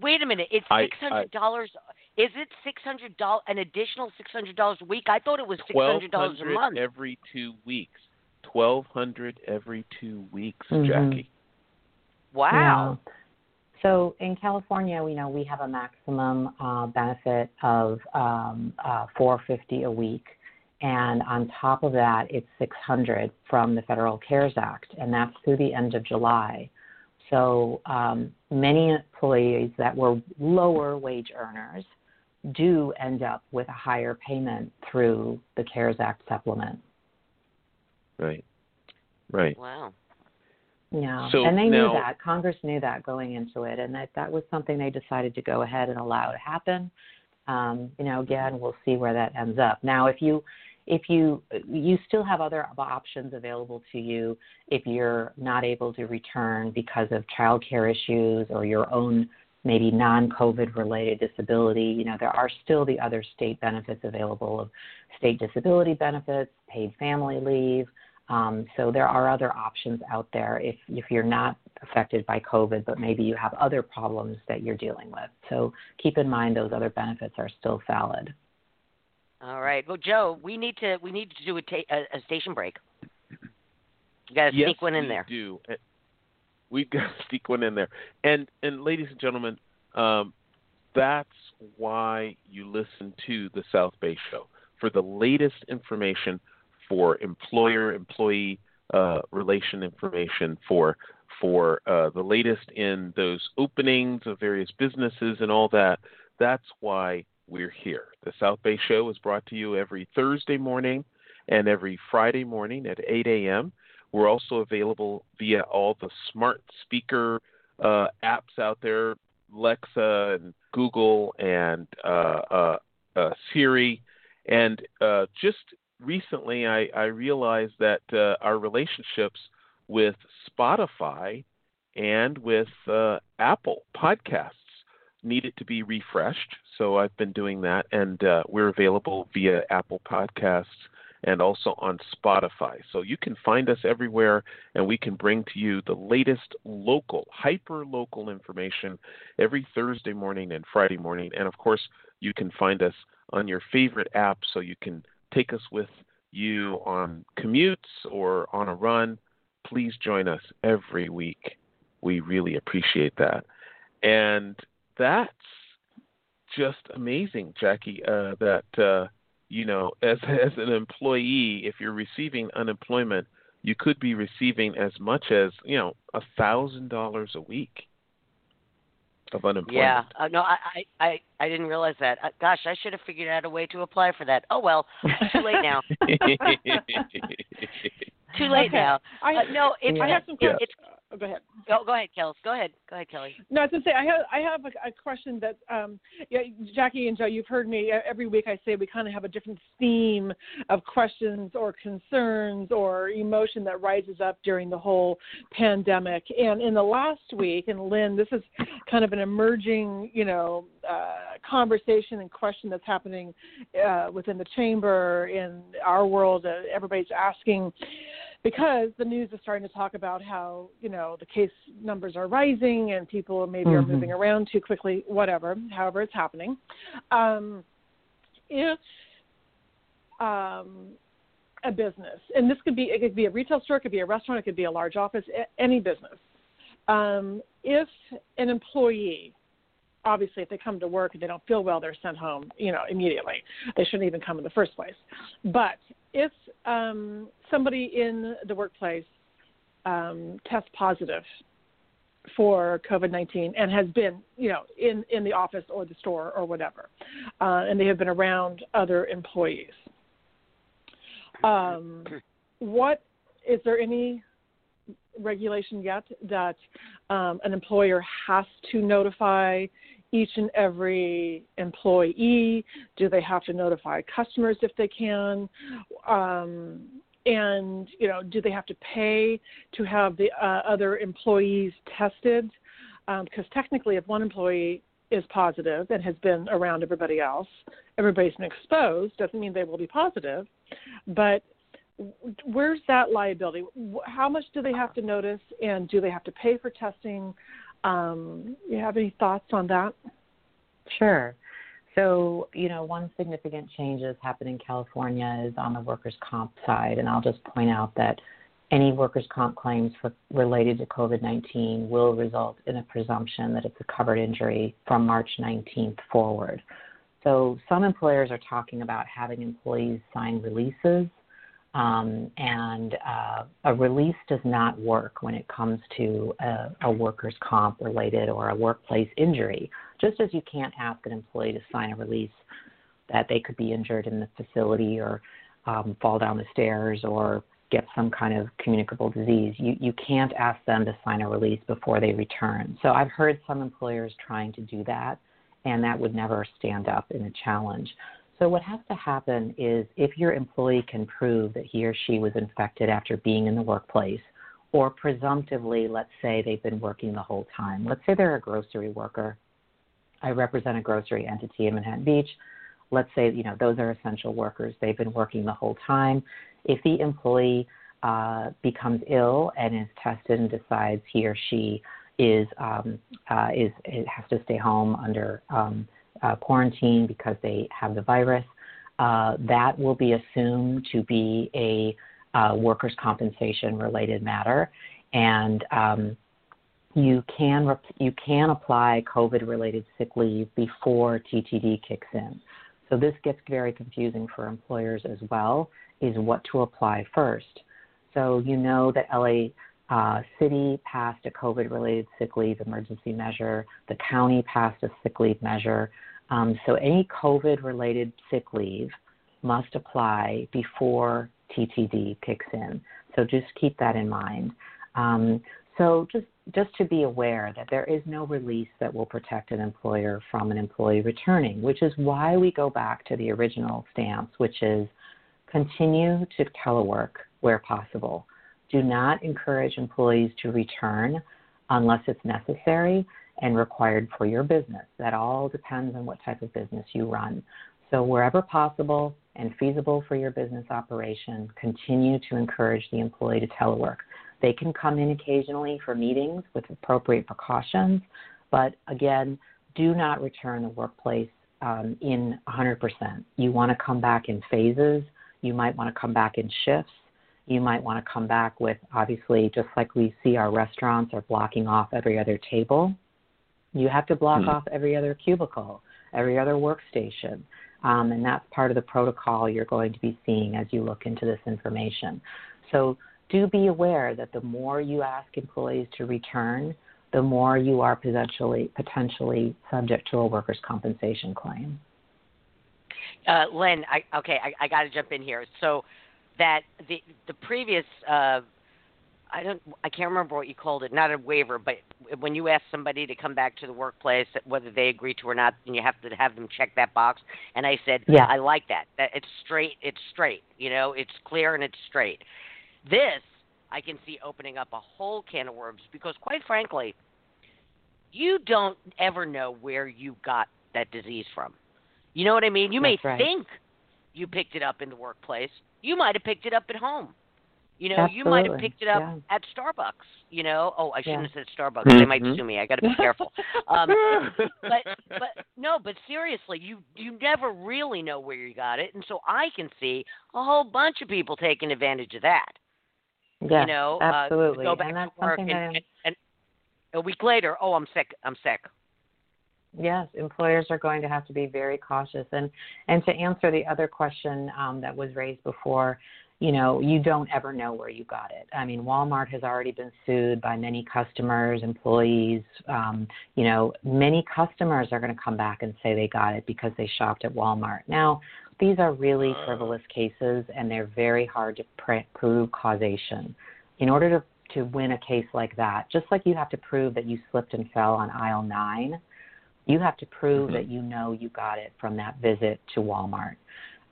Wait a minute. It's six hundred dollars. Is it six hundred dollars? An additional six hundred dollars a week? I thought it was six hundred dollars a hundred month. every two weeks. Twelve hundred every two weeks, Mhm. Jackie. Wow. Yeah. So in California, we know we have a maximum uh, benefit of um, uh, 450 a week, and on top of that, it's 600 from the Federal CARES Act, and that's through the end of July. So um, many employees that were lower wage earners do end up with a higher payment through the CARES Act supplement. Right. Right. Wow. Yeah, So and they knew that. Congress knew that going into it, and that that was something they decided to go ahead and allow to happen. Um, you know, again, we'll see where that ends up. Now, if you if you you still have other options available to you if you're not able to return because of child care issues or your own maybe non-COVID related disability, you know, there are still the other state benefits available of state disability benefits, paid family leave, um, so there are other options out there if if you're not affected by COVID, but maybe you have other problems that you're dealing with. So keep in mind those other benefits are still valid. All right. Well, Joe, we need to we need to do a, ta- a, a station break. You got to yes, sneak one in we there. do. Uh, We've got to [laughs] sneak one in there. And and ladies and gentlemen, um, that's why you listen to the South Bay Show for the latest information for employer employee uh, relation information for for uh, the latest in those openings of various businesses and all that. That's why we're here. The South Bay Show is brought to you every Thursday morning and every Friday morning at 8 a.m. We're also available via all the smart speaker uh, apps out there, Alexa and Google and uh, uh, uh, Siri. And uh, just recently, I, I realized that uh, our relationships with Spotify and with Apple Podcasts needed to be refreshed. So I've been doing that, and uh, we're available via Apple Podcasts and also on Spotify. So you can find us everywhere, and we can bring to you the latest local, hyper local information every Thursday morning and Friday morning. And of course, you can find us on your favorite app so you can take us with you on commutes or on a run. Please join us every week. We really appreciate that. And that's just amazing, Jackie, uh, that. Uh, you know, as [laughs] as an employee, if you're receiving unemployment, you could be receiving as much as you know a thousand dollars a week of unemployment. Yeah. Uh, no, I, I I I didn't realize that. Uh, gosh, I should have figured out a way to apply for that. Oh well, [laughs] too late now. [laughs] Too late Okay. now. I, Uh, no, it's I have some Yeah. questions. it's Oh, go ahead. go, go ahead, Kels. Go ahead. Go ahead, Kelly. No, I was gonna say I have I have a, a question that um yeah Jackie and Joe you've heard me every week I say we kind of have a different theme of questions or concerns or emotion that rises up during the whole pandemic and in the last week and Lynne this is kind of an emerging you know uh, conversation and question that's happening uh, within the chamber in our world uh, everybody's asking because the news is starting to talk about how you know the case numbers are rising and people maybe are Mhm. moving around too quickly whatever however it's happening um, if um, a business and this could be it could be a retail store it could be a restaurant it could be a large office any business um, if an employee obviously if they come to work and they don't feel well they're sent home you know immediately they shouldn't even come in the first place but if um, somebody in the workplace um, tests positive for COVID 19 and has been, you know, in, in the office or the store or whatever, uh, and they have been around other employees. Um, what is there any regulation yet that um, an employer has to notify each and every employee? Do they have to notify customers if they can? Um, and you know, do they have to pay to have the uh, other employees tested? Um, because technically, if one employee is positive and has been around everybody else, everybody's been exposed, doesn't mean they will be positive. But where's that liability? How much do they have to notice, and do they have to pay for testing? Um, you have any thoughts on that? Sure. So, you know, one significant change that's happened in California is on the workers' comp side, and I'll just point out that any workers' comp claims for, related to COVID 19 will result in a presumption that it's a covered injury from March 19th forward. So, some employers are talking about having employees sign releases um, and uh, a release does not work when it comes to a, a workers' comp related or a workplace injury. Just as you can't ask an employee to sign a release that they could be injured in the facility or um, fall down the stairs or get some kind of communicable disease, you, you can't ask them to sign a release before they return. So I've heard some employers trying to do that, and that would never stand up in a challenge. So, what has to happen is if your employee can prove that he or she was infected after being in the workplace, or presumptively, let's say they've been working the whole time. Let's say they're a grocery worker. I represent a grocery entity in Manhattan Beach. Let's say, you know, those are essential workers. They've been working the whole time. If the employee uh, becomes ill and is tested and decides he or she is um, uh, is has to stay home under um, uh, quarantine because they have the virus, uh, that will be assumed to be a uh, workers' compensation related matter, and um, you can rep- you can apply COVID related sick leave before TTD kicks in. So this gets very confusing for employers as well. Is what to apply first. So you know that LA uh, city passed a COVID related sick leave emergency measure. The county passed a sick leave measure. Um, so any COVID related sick leave must apply before TTD kicks in. So just keep that in mind. Um, so just just to be aware that there is no release that will protect an employer from an employee returning, which is why we go back to the original stance, which is continue to telework where possible. Do not encourage employees to return unless it's necessary and required for your business. That all depends on what type of business you run. So, wherever possible and feasible for your business operation, continue to encourage the employee to telework. They can come in occasionally for meetings with appropriate precautions, but again, do not return the workplace um, in 100%. You want to come back in phases. You might want to come back in shifts. You might want to come back with, obviously, just like we see our restaurants are blocking off every other table you have to block mm-hmm. off every other cubicle, every other workstation. Um, and that's part of the protocol you're going to be seeing as you look into this information. So do be aware that the more you ask employees to return, the more you are potentially potentially subject to a workers' compensation claim. Uh, Lynne, I, okay, I, I got to jump in here. So that the the previous uh, I don't I can't remember what you called it, not a waiver, but when you ask somebody to come back to the workplace, whether they agree to or not, and you have to have them check that box. And I said, yeah, I like that. That it's straight. It's straight. You know, it's clear and it's straight. This I can see opening up a whole can of worms because, quite frankly, you don't ever know where you got that disease from. You know what I mean? You That's may right. think you picked it up in the workplace. You might have picked it up at home. You know, Absolutely. you might have picked it up yeah. at Starbucks. You know, oh, I shouldn't Yeah. have said Starbucks. Mm-hmm. They might sue me. I got to be careful. Um, [laughs] but but no, but seriously, you you never really know where you got it, and so I can see a whole bunch of people taking advantage of that. Yeah, you know, absolutely. Uh, go back and that's to work, something and, and, and a week later, oh, I'm sick. I'm sick. Yes, employers are going to have to be very cautious. And and to answer the other question um, that was raised before, you know, you don't ever know where you got it. I mean, Walmart has already been sued by many customers, employees. Um, you know, many customers are going to come back and say they got it because they shopped at Walmart. Now, these are really frivolous cases, and they're very hard to pr- prove causation. In order to to win a case like that, just like you have to prove that you slipped and fell on aisle nine, you have to prove Mhm. that you know you got it from that visit to Walmart.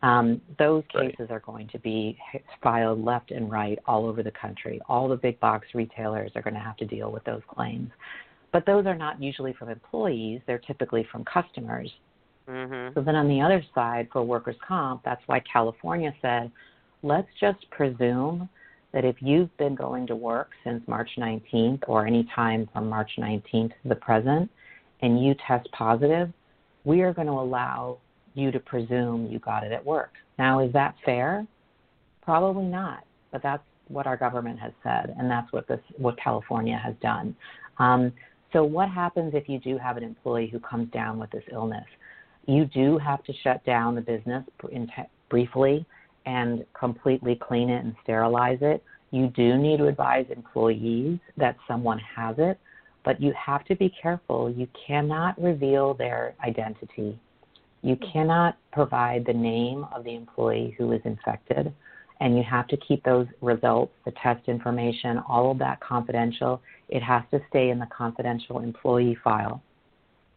Um, those Right. cases are going to be filed left and right all over the country. All the big box retailers are going to have to deal with those claims. but those are not usually from employees, they're typically from customers. Mm-hmm. So then on the other side, for workers' comp, that's why California said, let's just presume that if you've been going to work since March 19th or any time from March 19th to the present and you test positive, we are going to allow you to presume you got it at work. Now, is that fair? Probably not, but that's what our government has said, and that's what this what California has done. Um, so, what happens if you do have an employee who comes down with this illness? You do have to shut down the business in te- briefly and completely clean it and sterilize it. You do need to advise employees that someone has it, but you have to be careful. You cannot reveal their identity. You hmm. cannot provide the name of the employee who is infected, and you have to keep those results, the test information, all of that confidential. It has to stay in the confidential employee file.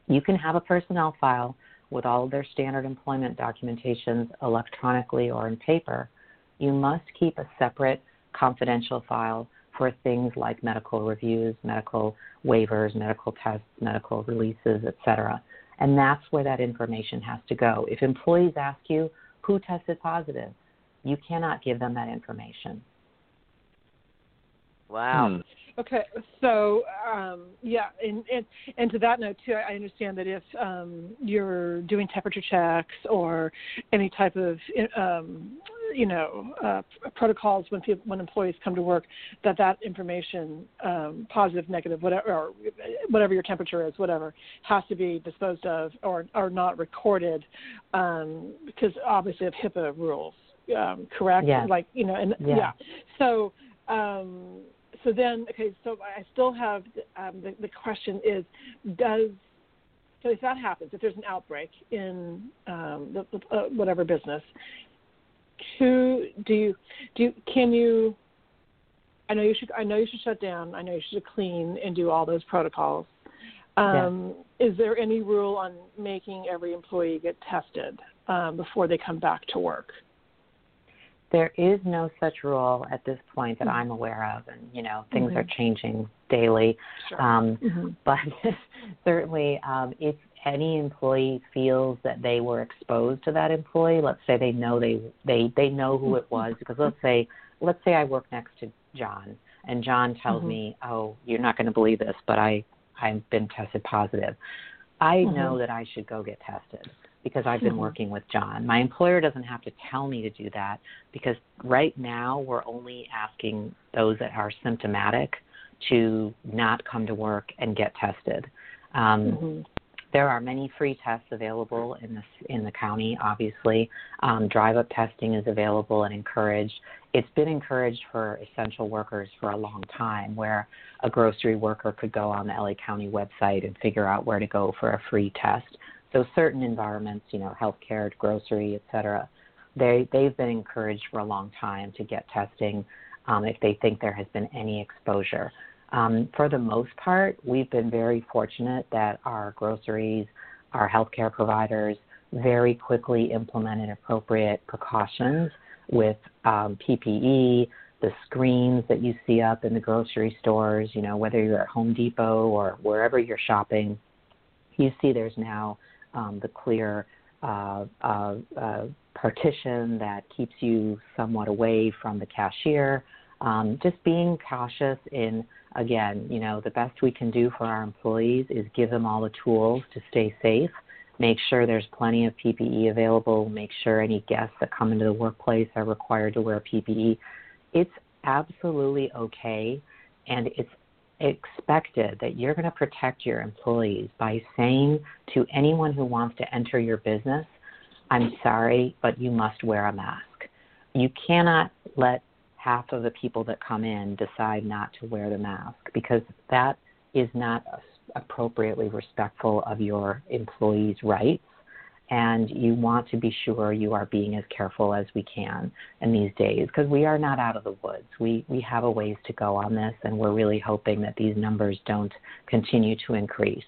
You can have a personnel file with all of their standard employment documentations electronically or in paper. You must keep a separate confidential file for things like medical reviews, medical waivers, medical tests, medical releases, etc. And that's where that information has to go. If employees ask you who tested positive, you cannot give them that information. Wow. Hmm. Okay, so um, yeah, and, and and to that note too, I understand that if um, you're doing temperature checks or any type of um, you know uh, protocols when people when employees come to work, that that information, um, positive, negative, whatever, or whatever your temperature is, whatever, has to be disposed of or or not recorded, um, because obviously of HIPAA rules. Um, correct? Yeah. Like you know, and Yeah. yeah. So. Um, so then, okay, so I still have um, the, the question is, does so if that happens, if there's an outbreak in um, the, the, uh, whatever business, who do you do? You, can you? I know you should. I know you should shut down. I know you should clean and do all those protocols. Um, Is there any rule on making every employee get tested um, before they come back to work? There is no such rule at this point that I'm aware of, and you know things Mhm. are changing daily. Sure. Um, hmm [laughs] but certainly, um, if any employee feels that they were exposed to that employee, let's say they know they they they know who it was, because let's say let's say I work next to John, and John tells Mhm. me, "Oh, you're not going to believe this, but I I've been tested positive." I Mhm. know that I should go get tested because I've been Mhm. working with John. My employer doesn't have to tell me to do that because right now we're only asking those that are symptomatic to not come to work and get tested. Um, hmm there are many free tests available in this in the county. Obviously, um, drive-up testing is available and encouraged. It's been encouraged for essential workers for a long time, where a grocery worker could go on the LA County website and figure out where to go for a free test. So certain environments, you know, healthcare, grocery, et cetera, they they've been encouraged for a long time to get testing um, if they think there has been any exposure. Um, for the most part, we've been very fortunate that our groceries, our healthcare providers, very quickly implemented appropriate precautions with um, PPE, the screens that you see up in the grocery stores. You know, whether you're at Home Depot or wherever you're shopping, you see there's now um, the clear uh, uh, uh, partition that keeps you somewhat away from the cashier. Um, just being cautious in, again, you know, the best we can do for our employees is give them all the tools to stay safe, make sure there's plenty of PPE available, make sure any guests that come into the workplace are required to wear PPE. It's absolutely okay and it's expected that you're going to protect your employees by saying to anyone who wants to enter your business, I'm sorry, but you must wear a mask. You cannot let half of the people that come in decide not to wear the mask because that is not appropriately respectful of your employees' rights. And you want to be sure you are being as careful as we can in these days because we are not out of the woods. We, we have a ways to go on this, and we're really hoping that these numbers don't continue to increase.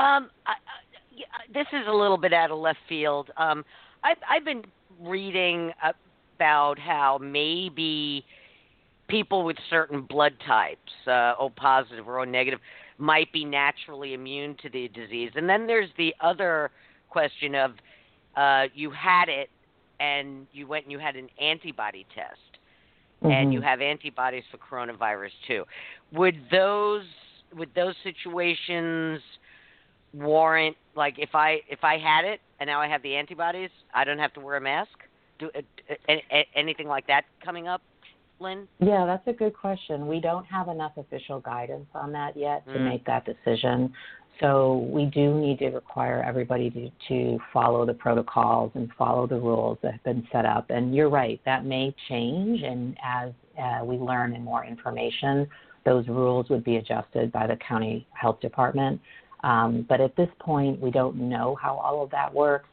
Um, I, I, this is a little bit out of left field. Um, I've, I've been reading about how maybe people with certain blood types, uh, O positive or O negative, might be naturally immune to the disease. And then there's the other question of uh, you had it and you went and you had an antibody test mm-hmm. and you have antibodies for coronavirus too. Would those would those situations warrant like if I if I had it and now I have the antibodies, I don't have to wear a mask? Do uh, uh, anything like that coming up? Lynne? Yeah, that's a good question. We don't have enough official guidance on that yet to Mm. make that decision. So we do need to require everybody to, to follow the protocols and follow the rules that have been set up. And you're right, that may change. And as uh, we learn and more information, those rules would be adjusted by the county health department. Um, but at this point, we don't know how all of that works.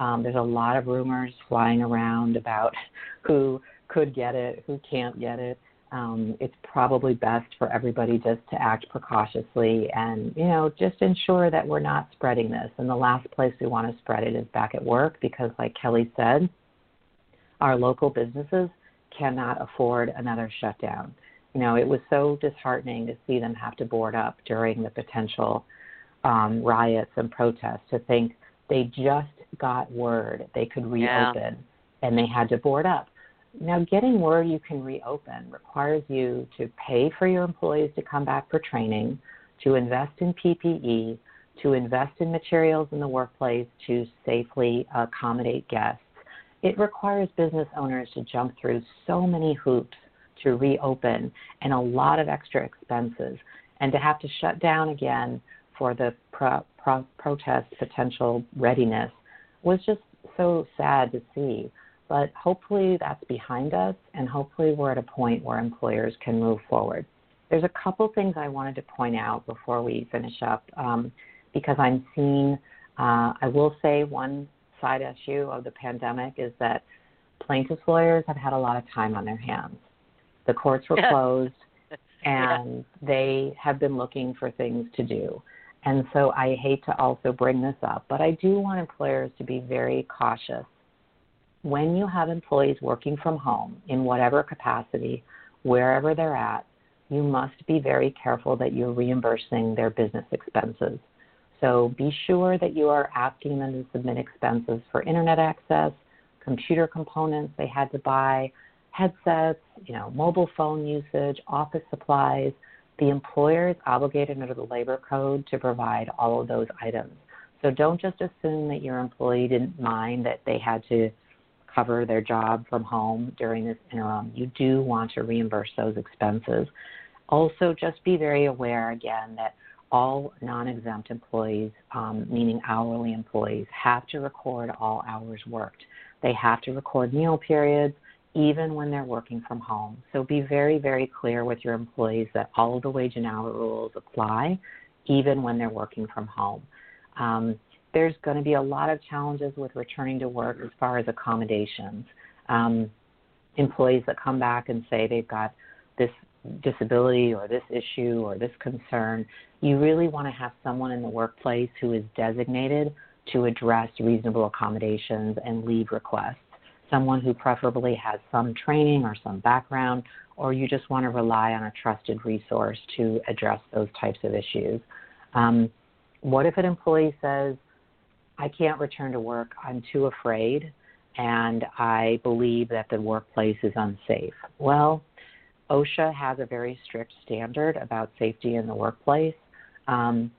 Um, there's a lot of rumors flying around about [laughs] who could get it, who can't get it. Um, it's probably best for everybody just to act precautiously and, you know, just ensure that we're not spreading this. And the last place we want to spread it is back at work because, like Kelly said, our local businesses cannot afford another shutdown. You know, it was so disheartening to see them have to board up during the potential um, riots and protests to think they just got word they could reopen Yeah. and they had to board up. Now, getting word you can reopen requires you to pay for your employees to come back for training, to invest in PPE, to invest in materials in the workplace to safely accommodate guests. It requires business owners to jump through so many hoops to reopen and a lot of extra expenses. And to have to shut down again for the pro- pro- protest potential readiness was just so sad to see. But hopefully that's behind us, and hopefully we're at a point where employers can move forward. There's a couple things I wanted to point out before we finish up um, because I'm seeing, uh, I will say, one side issue of the pandemic is that plaintiffs' lawyers have had a lot of time on their hands. The courts were Yeah. [laughs] closed, [laughs] Yeah. and they have been looking for things to do. And so I hate to also bring this up, but I do want employers to be very cautious. When you have employees working from home in whatever capacity, wherever they're at, you must be very careful that you're reimbursing their business expenses. So be sure that you are asking them to submit expenses for internet access, computer components they had to buy, headsets, you know, mobile phone usage, office supplies. The employer is obligated under the labor code to provide all of those items. So don't just assume that your employee didn't mind that they had to cover their job from home during this interim. You do want to reimburse those expenses. Also, just be very aware again that all non exempt employees, um, meaning hourly employees, have to record all hours worked. They have to record meal periods, even when they're working from home. So be very, very clear with your employees that all of the wage and hour rules apply, even when they're working from home. Um, there's going to be a lot of challenges with returning to work as far as accommodations. Um, employees that come back and say they've got this disability or this issue or this concern, you really want to have someone in the workplace who is designated to address reasonable accommodations and leave requests. Someone who preferably has some training or some background, or you just want to rely on a trusted resource to address those types of issues. Um, what if an employee says, I can't return to work, I'm too afraid, and I believe that the workplace is unsafe? Well, OSHA has a very strict standard about safety in the workplace. Um,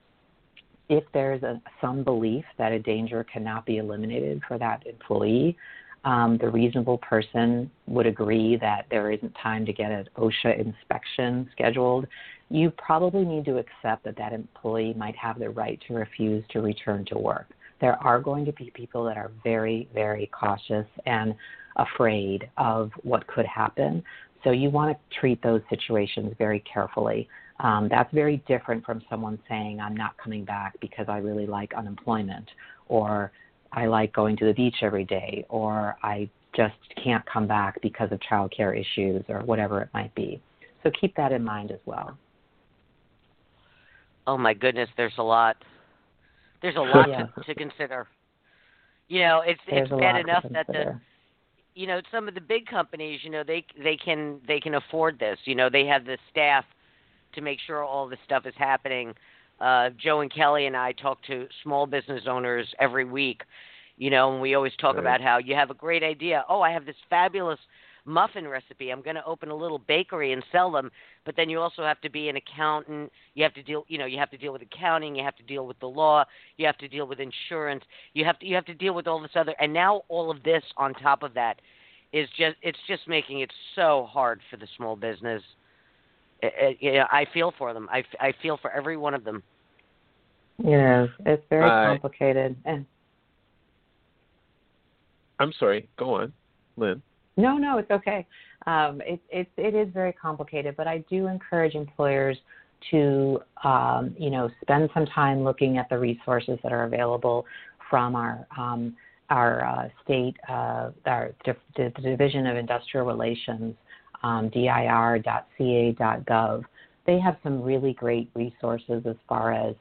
if there's a, some belief that a danger cannot be eliminated for that employee, um, the reasonable person would agree that there isn't time to get an OSHA inspection scheduled. You probably need to accept that that employee might have the right to refuse to return to work. There are going to be people that are very, very cautious and afraid of what could happen. So you want to treat those situations very carefully. Um, that's very different from someone saying, I'm not coming back because I really like unemployment, or I like going to the beach every day, or I just can't come back because of childcare issues, or whatever it might be. So keep that in mind as well. Oh my goodness, there's a lot. There's a lot Yeah. to, to consider. You know, it's There's it's bad enough that the you know some of the big companies, you know, they they can they can afford this. You know, they have the staff to make sure all this stuff is happening. Uh, Joe and Kelly and I talk to small business owners every week. You know, and we always talk Right. about how you have a great idea. Oh, I have this fabulous muffin recipe. I'm going to open a little bakery and sell them. But then you also have to be an accountant. You have to deal, you know, you have to deal with accounting. You have to deal with the law. You have to deal with insurance. You have to you have to deal with all this other. And now all of this on top of that is just it's just making it so hard for the small business. It, it, you know, I feel for them. I, I feel for every one of them. You know, it's very I- complicated. And I'm sorry. Go on, Lynne. No, no, it's okay. Um, it, it, it is very complicated, but I do encourage employers to, um, you know, spend some time looking at the resources that are available from our um, our uh, state, uh, our the, Division of Industrial Relations, um, dir.ca.gov. They have some really great resources as far as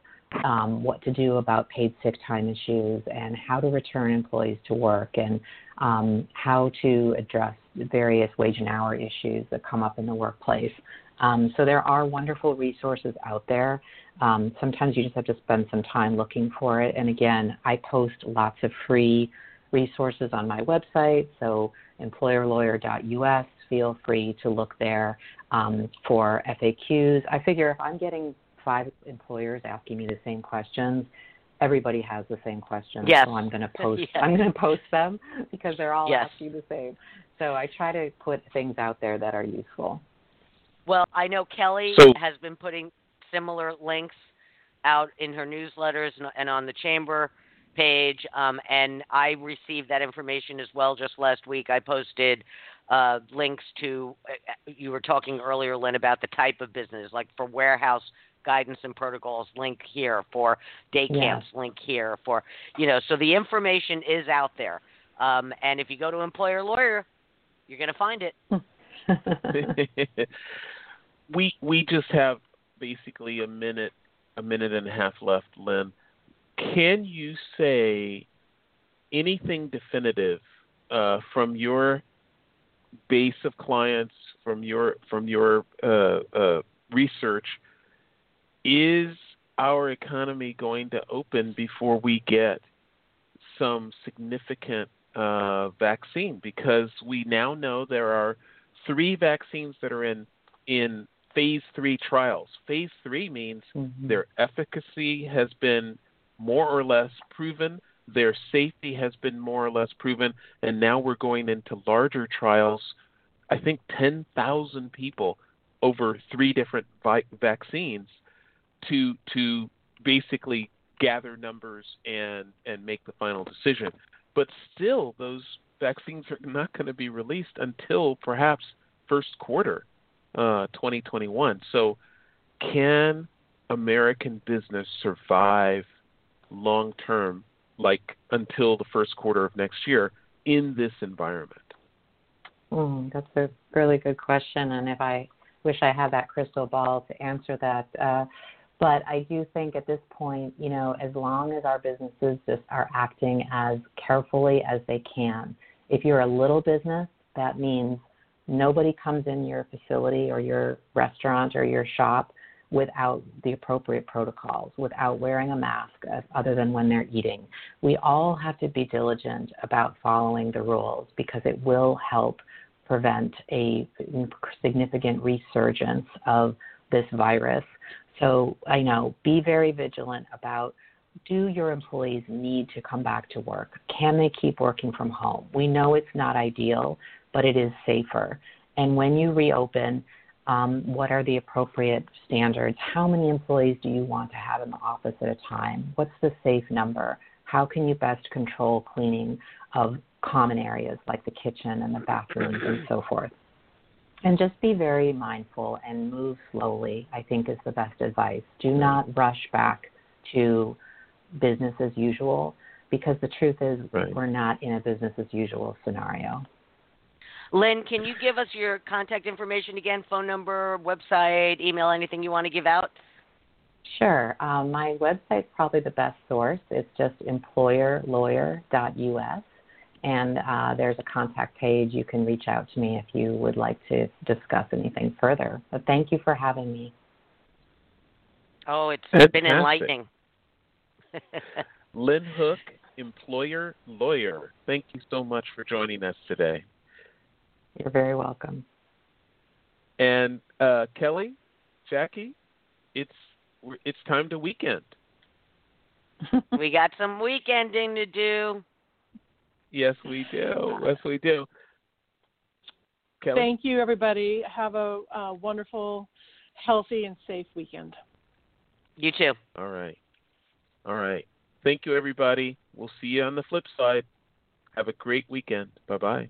um, what to do about paid sick time issues and how to return employees to work and um, how to address various wage and hour issues that come up in the workplace. Um, so there are wonderful resources out there. Um, sometimes you just have to spend some time looking for it. And again, I post lots of free resources on my website. So employerlawyer.us. Feel free to look there um, for FAQs. I figure if I'm getting five employers asking me the same questions, everybody has the same questions. Yes. So I'm going [laughs] to post. Yes. I'm going to post them [laughs] because they're all Yes. asking the same. So I try to put things out there that are useful. Well, I know Kelly So- has been putting similar links out in her newsletters and, and on the chamber page, um, and I received that information as well. Just last week, I posted uh, links to. Uh, you were talking earlier, Lynne, about the type of business, like for warehouse guidance and protocols. Link here for day Yeah. camps. Link here for you know. So the information is out there, um, and if you go to Employer Lawyer, you're going to find it. [laughs] [laughs] we we just have basically a minute a minute and a half left, Lynne. Can you say anything definitive uh, from your base of clients, from your from your uh, uh, research? Is our economy going to open before we get some significant uh, vaccine? Because we now know there are three vaccines that are in in phase three trials. Phase three means Mhm. their efficacy has been more or less proven, their safety has been more or less proven, and now we're going into larger trials. I think 10,000 people over three different vi- vaccines to to basically gather numbers and and make the final decision. But still, those vaccines are not going to be released until perhaps first quarter uh, 2021. So, can American business survive long term, like until the first quarter of next year, in this environment? Mm, that's a really good question, and if I wish I had that crystal ball to answer that. Uh, but I do think at this point, you know, as long as our businesses just are acting as carefully as they can. If you're a little business, that means nobody comes in your facility or your restaurant or your shop without the appropriate protocols, without wearing a mask uh, other than when they're eating. We all have to be diligent about following the rules because it will help prevent a significant resurgence of this virus. So I know be very vigilant about do your employees need to come back to work? Can they keep working from home? We know it's not ideal, but it is safer. And when you reopen, um, what are the appropriate standards? How many employees do you want to have in the office at a time? What's the safe number? How can you best control cleaning of common areas like the kitchen and the bathrooms and so forth? And just be very mindful and move slowly, I think, is the best advice. Do not rush back to business as usual because the truth is Right. we're not in a business as usual scenario. Lynne, can you give us your contact information again? Phone number, website, email, anything you want to give out? Sure. Um, my website's probably the best source. It's just employerlawyer.us. And uh, there's a contact page. You can reach out to me if you would like to discuss anything further. But thank you for having me. Oh, it's Fantastic. been enlightening. [laughs] Lynne Hook, employer lawyer. Thank you so much for joining us today. You're very welcome. And uh, Kelly, Jackie, it's it's time to weekend. [laughs] we got some weekending to do. Yes, we do. Yes, we do. Kelly? Thank you, everybody. Have a, a wonderful, healthy, and safe weekend. You too. All right. All right. Thank you, everybody. We'll see you on the flip side. Have a great weekend. Bye bye.